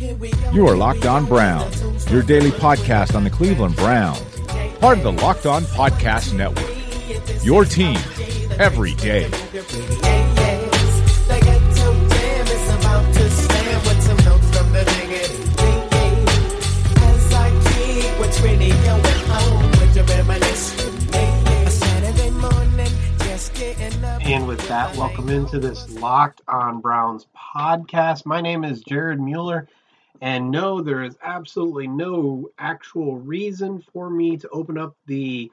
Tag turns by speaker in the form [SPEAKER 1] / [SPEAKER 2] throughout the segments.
[SPEAKER 1] You are Locked On Browns, your daily podcast on the Cleveland Browns, part of the Locked On Podcast Network. Your team every day.
[SPEAKER 2] And with that, welcome into this Locked on Browns podcast. My name is Jared Mueller, and no, there is absolutely no actual reason for me to open up the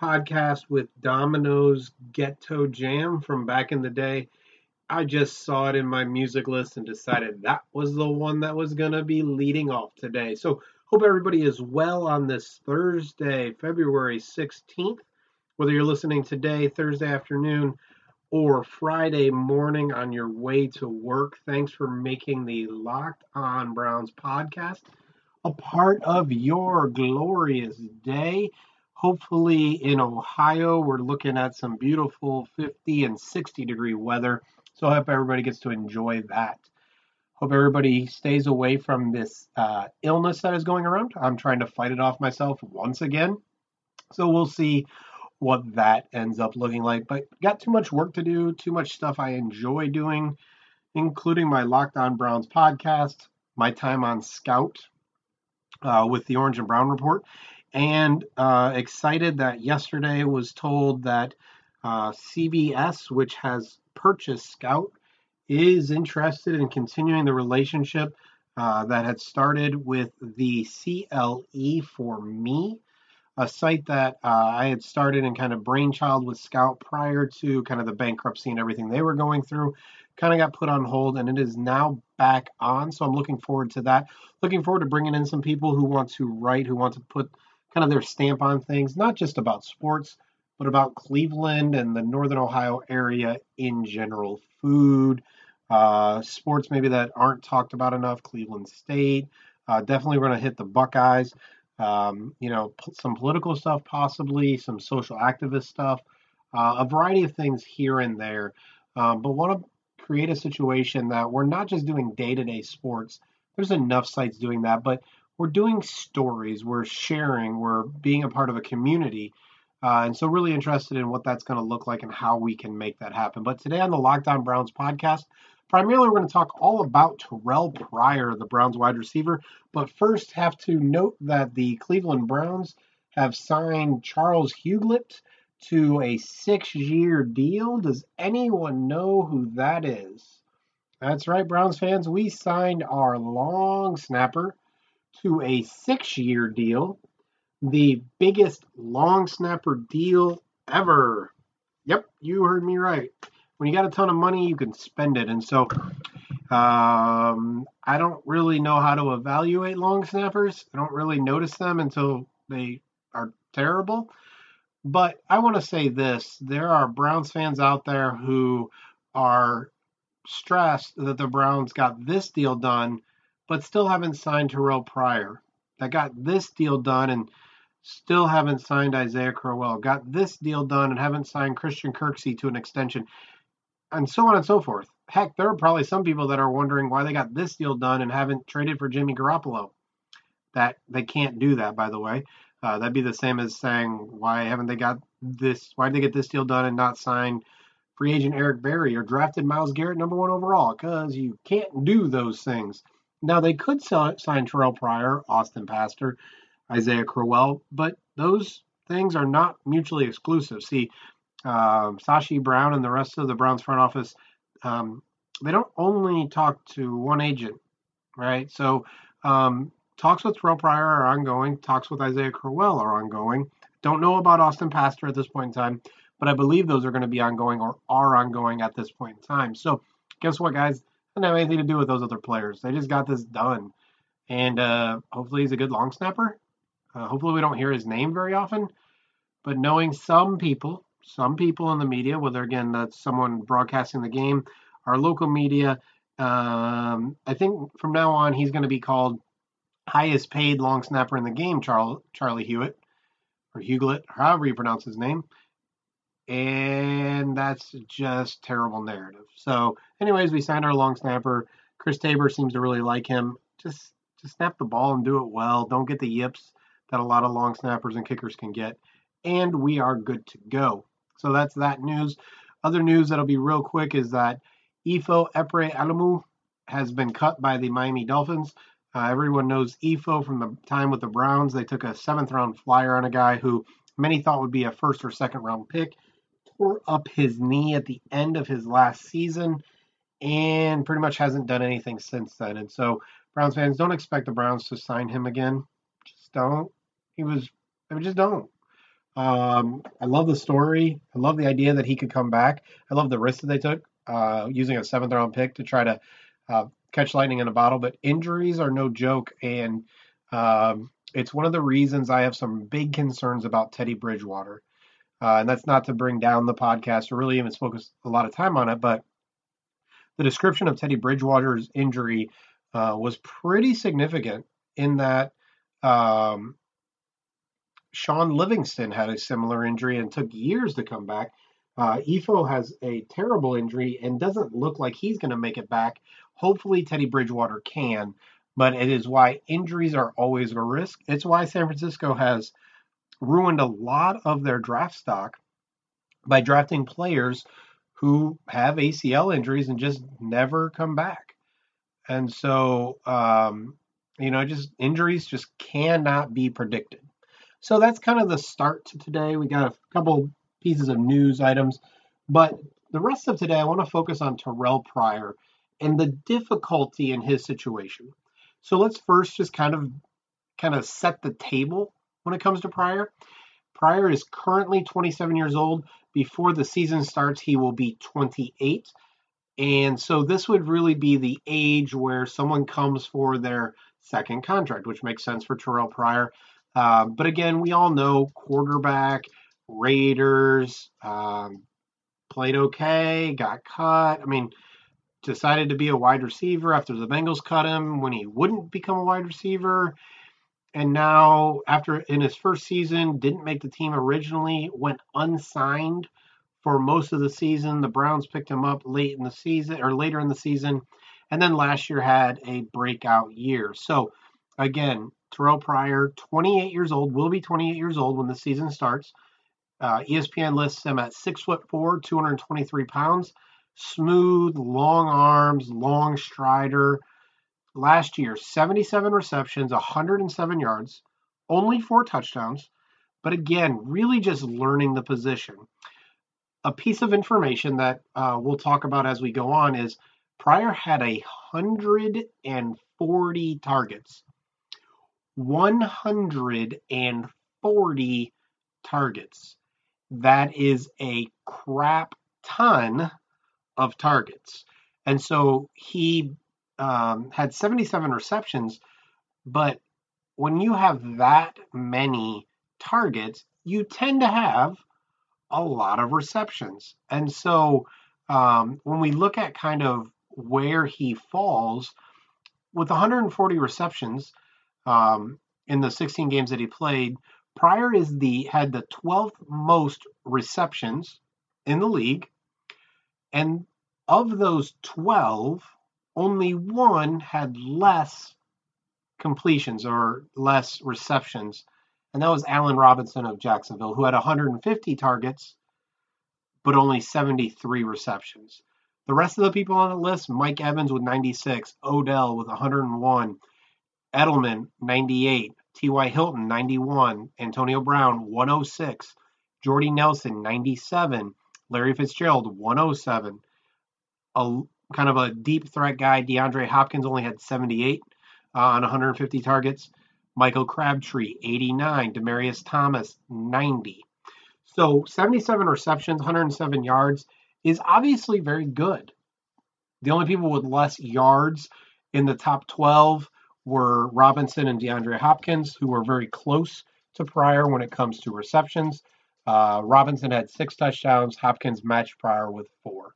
[SPEAKER 2] podcast with Domino's Ghetto Jam from back in the day. I just saw it in my music list and decided that was the one that was going to be leading off today. So, hope everybody is well on this Thursday, February 16th. Whether you're listening today, Thursday afternoon, or Friday morning on your way to work, thanks for making the Locked On Browns podcast a part of your glorious day. Hopefully, in Ohio, we're looking at some beautiful 50 and 60 degree weather. So, I hope everybody gets to enjoy that. Hope everybody stays away from this uh, illness that is going around. I'm trying to fight it off myself once again. So, we'll see what that ends up looking like. But got too much work to do, too much stuff I enjoy doing, including my Locked On Browns podcast, my time on Scout uh, with the Orange and Brown Report, and uh, excited that yesterday was told that uh, CBS, which has purchased Scout, is interested in continuing the relationship uh, that had started with the CLE for me a site that uh, I had started and kind of brainchild with Scout prior to kind of the bankruptcy and everything they were going through. Kind of got put on hold and it is now back on. So I'm looking forward to that. Looking forward to bringing in some people who want to write, who want to put kind of their stamp on things, not just about sports, but about Cleveland and the Northern Ohio area in general. Food, uh, sports maybe that aren't talked about enough, Cleveland State. Uh, definitely we're going to hit the Buckeyes um, you know, p- some political stuff, possibly some social activist stuff, uh, a variety of things here and there. Um, but want to create a situation that we're not just doing day to day sports. There's enough sites doing that, but we're doing stories, we're sharing, we're being a part of a community. Uh, and so, really interested in what that's going to look like and how we can make that happen. But today on the Locked On Browns podcast, Primarily, we're going to talk all about Terrell Pryor, the Browns wide receiver. But first, have to note that the Cleveland Browns have signed Charles Hughlett to a six-year deal. Does anyone know who that is? That's right, Browns fans. We signed our long snapper to a six-year deal, the biggest long snapper deal ever. Yep, you heard me right when you got a ton of money, you can spend it. And so um, I don't really know how to evaluate long snappers. I don't really notice them until they are terrible. But I want to say this there are Browns fans out there who are stressed that the Browns got this deal done, but still haven't signed Terrell Pryor. That got this deal done and still haven't signed Isaiah Crowell. Got this deal done and haven't signed Christian Kirksey to an extension and so on and so forth. Heck, there are probably some people that are wondering why they got this deal done and haven't traded for Jimmy Garoppolo. That they can't do that, by the way. Uh, that'd be the same as saying why haven't they got this? Why did they get this deal done and not sign free agent Eric Berry or drafted Myles Garrett number one overall? Because you can't do those things. Now they could sell, sign Terrell Pryor, Austin Pasztor, Isaiah Crowell, but those things are not mutually exclusive. See, um, Sashi Brown and the rest of the Browns front office, um, they don't only talk to one agent, right? So um, talks with Terrell Pryor are ongoing. Talks with Isaiah Crowell are ongoing. Don't know about Austin Pasztor at this point in time, but I believe those are going to be ongoing or are ongoing at this point in time. So guess what, guys? Doesn't have anything to do with those other players. They just got this done, and uh, hopefully he's a good long snapper. Uh, hopefully we don't hear his name very often, but knowing some people, some people in the media, whether again that's someone broadcasting the game, our local media, um, I think from now on he's going to be called highest paid long snapper in the game, Charles, Charlie Hewitt or Hughlett, however you pronounce his name. And that's just terrible narrative. So, anyways, we signed our long snapper. Chris Tabor seems to really like him. Just just snap the ball and do it well. Don't get the yips that a lot of long snappers and kickers can get. And we are good to go. So that's that news. Other news that'll be real quick is that Ifo Ekpre-Olomu has been cut by the Miami Dolphins. Uh, everyone knows Ifo from the time with the Browns. They took a seventh round flyer on a guy who many thought would be a first or second round pick. Tore up his knee at the end of his last season and pretty much hasn't done anything since then. And so, Browns fans don't expect the Browns to sign him again. Just don't. He was, they just don't. Um, I love the story. I love the idea that he could come back. I love the risk that they took uh, using a seventh round pick to try to uh, catch lightning in a bottle, but injuries are no joke. And um, it's one of the reasons I have some big concerns about Teddy Bridgewater. Uh, and that's not to bring down the podcast or really even focus a lot of time on it, but the description of Teddy Bridgewater's injury uh, was pretty significant in that um, Shaun Livingston had a similar injury and took years to come back. Uh, Ifo has a terrible injury and doesn't look like he's going to make it back. Hopefully, Teddy Bridgewater can, but it is why injuries are always a risk. It's why San Francisco has ruined a lot of their draft stock by drafting players who have ACL injuries and just never come back. And so, um, you know, just injuries just cannot be predicted. So that's kind of the start to today. We got a couple pieces of news items, but the rest of today, I want to focus on Terrell Pryor and the difficulty in his situation. So let's first just kind of kind of set the table when it comes to Pryor. Pryor is currently 27 years old. Before the season starts, he will be 28. And so this would really be the age where someone comes for their second contract, which makes sense for Terrell Pryor. Uh, but again, we all know quarterback, Raiders, um, played okay, got cut. I mean, decided to be a wide receiver after the Bengals cut him when he wouldn't become a wide receiver. And now, after in his first season, didn't make the team originally, went unsigned for most of the season. The Browns picked him up late in the season or later in the season. And then last year had a breakout year. So, again, Terrell Pryor, 28 years old, will be 28 years old when the season starts. Uh, ESPN lists him at six foot four, 223 pounds smooth, long arms, long strider. Last year, 77 receptions, 107 yards, only four touchdowns. But again, really just learning the position. A piece of information that uh, we'll talk about as we go on is Pryor had a 140 targets. 140 targets. That is a crap ton of targets. And so he um, had 77 receptions, but when you have that many targets, you tend to have a lot of receptions. And so um, when we look at kind of where he falls, with 140 receptions um, in the 16 games that he played, Pryor is the had the 12th most receptions in the league and of those 12, only one had less completions or less receptions. And that was Allen Robinson of Jacksonville, who had 150 targets, but only 73 receptions. The rest of the people on the list Mike Evans with 96, Odell with 101, Edelman 98, T.Y. Hilton 91, Antonio Brown 106, Jordy Nelson 97, Larry Fitzgerald 107, a kind of a deep threat guy. DeAndre Hopkins only had 78 uh, on 150 targets. Michael Crabtree 89, Demaryius Thomas 90. So 77 receptions, 107 yards is obviously very good. The only people with less yards in the top 12 were Robinson and DeAndre Hopkins, who were very close to Pryor when it comes to receptions. Uh, Robinson had six touchdowns. Hopkins matched Pryor with four.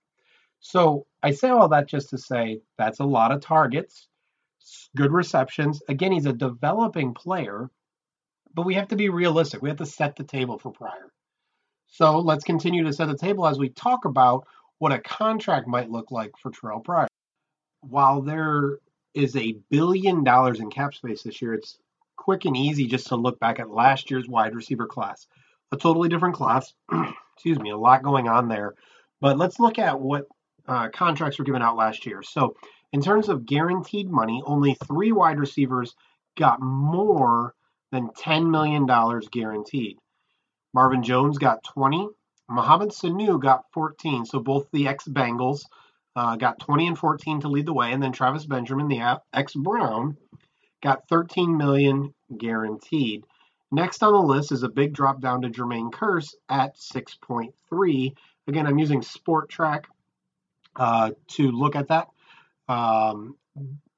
[SPEAKER 2] So I say all that just to say that's a lot of targets, good receptions. Again, he's a developing player, but we have to be realistic. We have to set the table for Pryor. So let's continue to set the table as we talk about what a contract might look like for Terrell Pryor. While there is a billion dollars in cap space this year, it's quick and easy just to look back at last year's wide receiver class. A totally different class. Excuse me, a lot going on there. But let's look at what uh, contracts were given out last year. So, in terms of guaranteed money, only three wide receivers got more than $10 million guaranteed. Marvin Jones got 20. Mohamed Sanu got 14. So both the ex Bengals uh, got 20 and 14 to lead the way, and then Travis Benjamin, the ex Brown, got 13 million guaranteed. Next on the list is a big drop down to Jermaine Kearse at 6.3. Again, I'm using Spotrac uh, to look at that. Um,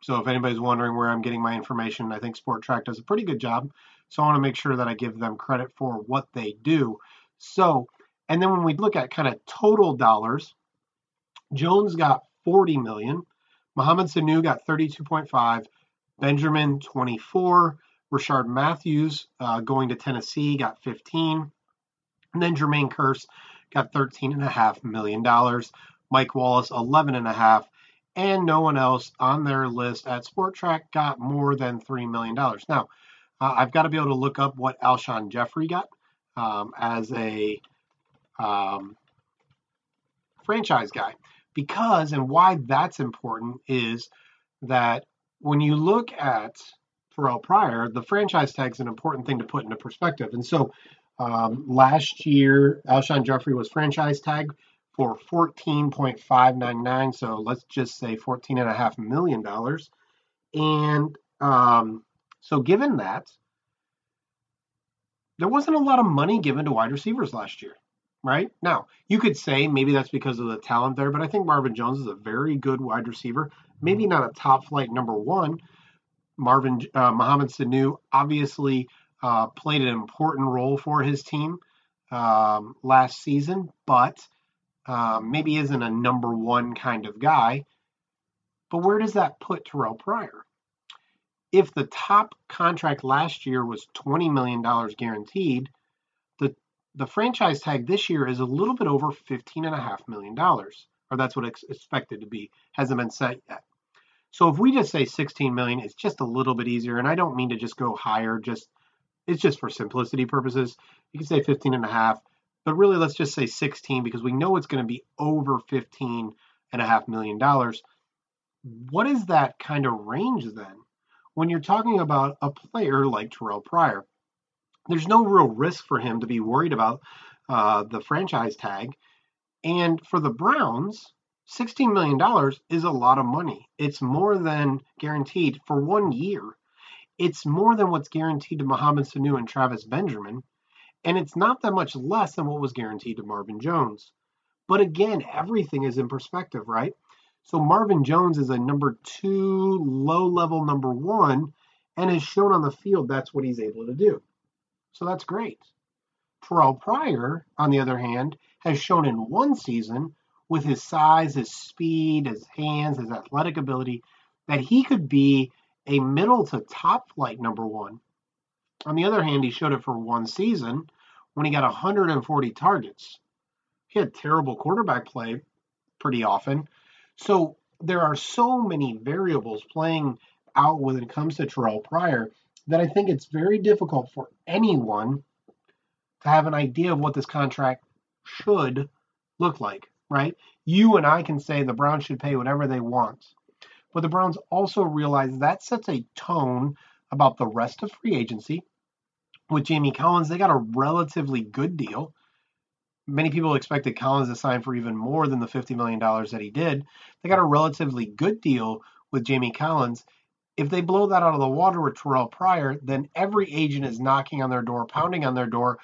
[SPEAKER 2] so if anybody's wondering where I'm getting my information, I think Spotrac does a pretty good job. So I want to make sure that I give them credit for what they do. So, and then when we look at kind of total dollars, Jones got 40 million, Mohamed Sanu got 32.5, Benjamin 24, Rishard Matthews uh, going to Tennessee got 15, and then Jermaine Kearse got 13.5 million dollars. Mike Wallace 11.5, and no one else on their list at Spotrac got more than $3 million. Now, uh, I've got to be able to look up what Alshon Jeffery got um, as a um, franchise guy. Because, and why that's important is that when you look at Terrell Pryor, the franchise tag is an important thing to put into perspective. And so um, last year, Alshon Jeffery was franchise tag for 14.599 so let's just say 14 and a half million dollars and um, so given that there wasn't a lot of money given to wide receivers last year right now you could say maybe that's because of the talent there but i think marvin jones is a very good wide receiver maybe not a top flight number one marvin uh, sanu obviously uh, played an important role for his team um, last season but um, maybe isn't a number one kind of guy. But where does that put Terrell Pryor? If the top contract last year was $20 million guaranteed, the, franchise tag this year is a little bit over $15.5 million, or that's what it's expected to be. Hasn't been set yet. So if we just say 16 million, it's just a little bit easier. And I don't mean to just go higher, just it's just for simplicity purposes. You can say 15 and a half but really let's just say 16 because we know it's going to be over 15 and a half million dollars. What is that kind of range then? When you're talking about a player like Terrell Pryor, there's no real risk for him to be worried about uh, the franchise tag. And for the Browns, $16 million is a lot of money. It's more than guaranteed for one year. It's more than what's guaranteed to Mohamed Sanu and Travis Benjamin. And it's not that much less than what was guaranteed to Marvin Jones. But again, everything is in perspective, right? So Marvin Jones is a number two, low level number one, and has shown on the field that's what he's able to do. So that's great. Terrell Pryor, on the other hand, has shown in one season with his size, his speed, his hands, his athletic ability that he could be a middle to top flight number one. On the other hand, he showed it for one season when he got 140 targets. He had terrible quarterback play pretty often. So there are so many variables playing out when it comes to Terrell Pryor that I think it's very difficult for anyone to have an idea of what this contract should look like, right? You and I can say the Browns should pay whatever they want. But the Browns also realize that sets a tone about the rest of free agency with Jamie Collins, they got a relatively good deal. Many people expected Collins to sign for even more than the $50 million that he did. They got a relatively good deal with Jamie Collins. If they blow that out of the water with Terrell Pryor, then every agent is knocking on their door, pounding on their door,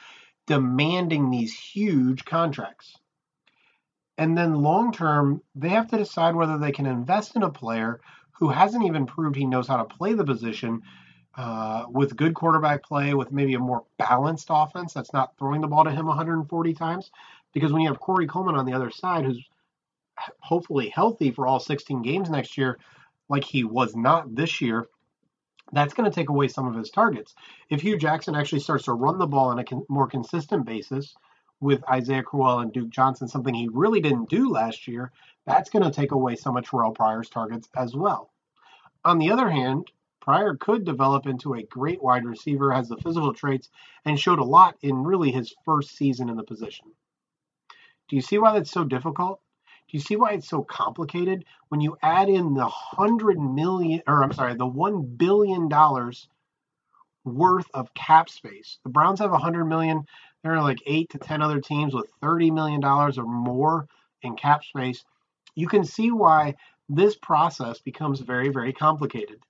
[SPEAKER 2] demanding these huge contracts. And then long term, they have to decide whether they can invest in a player who hasn't even proved he knows how to play the position uh, with good quarterback play, with maybe a more balanced offense that's not throwing the ball to him 140 times. Because when you have Corey Coleman on the other side, who's hopefully healthy for all 16 games next year, like he was not this year, that's going to take away some of his targets. If Hue Jackson actually starts to run the ball on a con- more consistent basis with Isaiah Crowell and Duke Johnson, something he really didn't do last year, that's going to take away some of Terrell Pryor's targets as well. On the other hand, Pryor could develop into a great wide receiver, has the physical traits, and showed a lot in really his first season in the position. Do you see why that's so difficult? Do you see why it's so complicated? When you add in the hundred million, or I'm sorry, the one billion dollars worth of cap space. The Browns have a hundred million. There are like eight to ten other teams with thirty million dollars or more in cap space. You can see why this process becomes very, very complicated.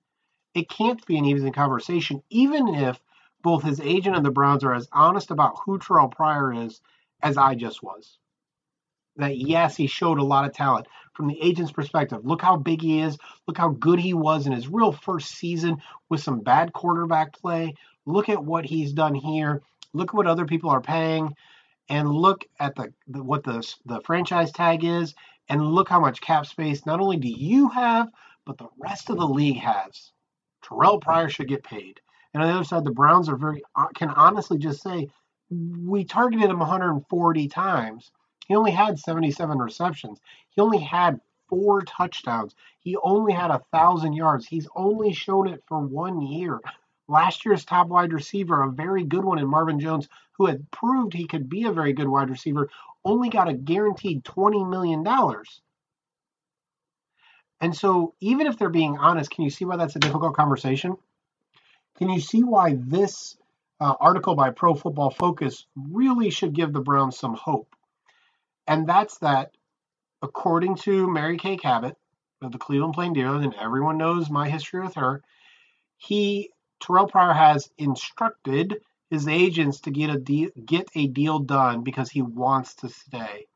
[SPEAKER 2] It can't be an easy conversation, even if both his agent and the Browns are as honest about who Terrell Pryor is as I just was that yes, he showed a lot of talent from the agent's perspective. Look how big he is. Look how good he was in his real first season with some bad quarterback play. Look at what he's done here. Look at what other people are paying, and look at the, the what the the franchise tag is, and look how much cap space not only do you have, but the rest of the league has. Terrell Pryor should get paid. And on the other side, the Browns are very can honestly just say we targeted him 140 times he only had 77 receptions. He only had four touchdowns. He only had a thousand yards. He's only shown it for one year. Last year's top wide receiver, a very good one in Marvin Jones, who had proved he could be a very good wide receiver, only got a guaranteed $20 million. And so, even if they're being honest, can you see why that's a difficult conversation? Can you see why this uh, article by Pro Football Focus really should give the Browns some hope? And that's that according to Mary Kay Cabot of the Cleveland Plain Dealer, and everyone knows my history with her, he Terrell Pryor has instructed his agents to get a deal, get a deal done because he wants to stay.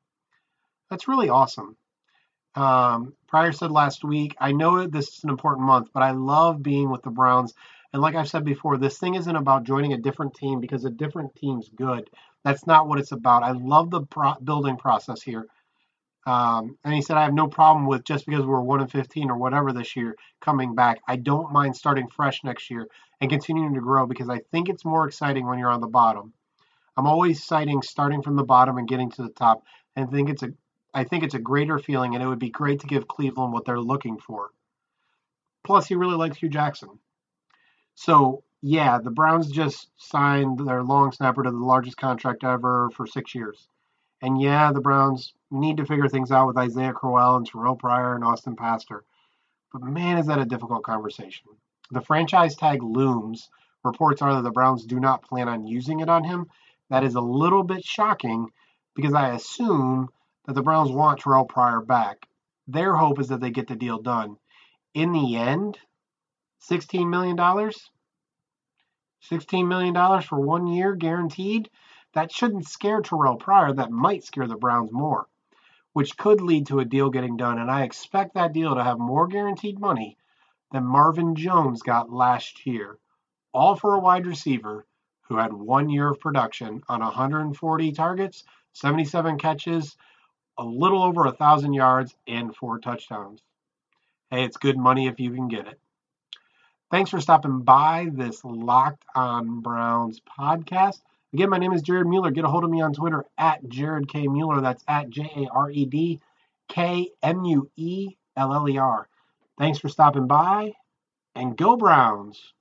[SPEAKER 2] That's really awesome. Um, Pryor said last week, I know this is an important month, but I love being with the Browns. And like I've said before, this thing isn't about joining a different team because a different team's good. That's not what it's about. I love the pro- building process here. Um, and he said, I have no problem with just because we're 1 and 15 or whatever this year coming back. I don't mind starting fresh next year and continuing to grow because I think it's more exciting when you're on the bottom. I'm always citing starting from the bottom and getting to the top, and think it's a I think it's a greater feeling, and it would be great to give Cleveland what they're looking for. Plus, he really likes Hue Jackson. So yeah, the Browns just signed their long snapper to the largest contract ever for six years. And yeah, the Browns need to figure things out with Isaiah Crowell and Terrell Pryor and Austin Pasztor. But man, is that a difficult conversation. The franchise tag looms. Reports are that the Browns do not plan on using it on him. That is a little bit shocking because I assume that the Browns want Terrell Pryor back. Their hope is that they get the deal done. In the end, $16 million? $16 million for one year guaranteed? That shouldn't scare Terrell Pryor. That might scare the Browns more, which could lead to a deal getting done. And I expect that deal to have more guaranteed money than Marvin Jones got last year, all for a wide receiver who had one year of production on 140 targets, 77 catches, a little over a thousand yards, and four touchdowns. Hey, it's good money if you can get it. Thanks for stopping by this Locked on Browns podcast. Again, my name is Jared Mueller. Get a hold of me on Twitter at Jared K. Mueller. That's at J A R E D K M U E L L E R. Thanks for stopping by and go Browns.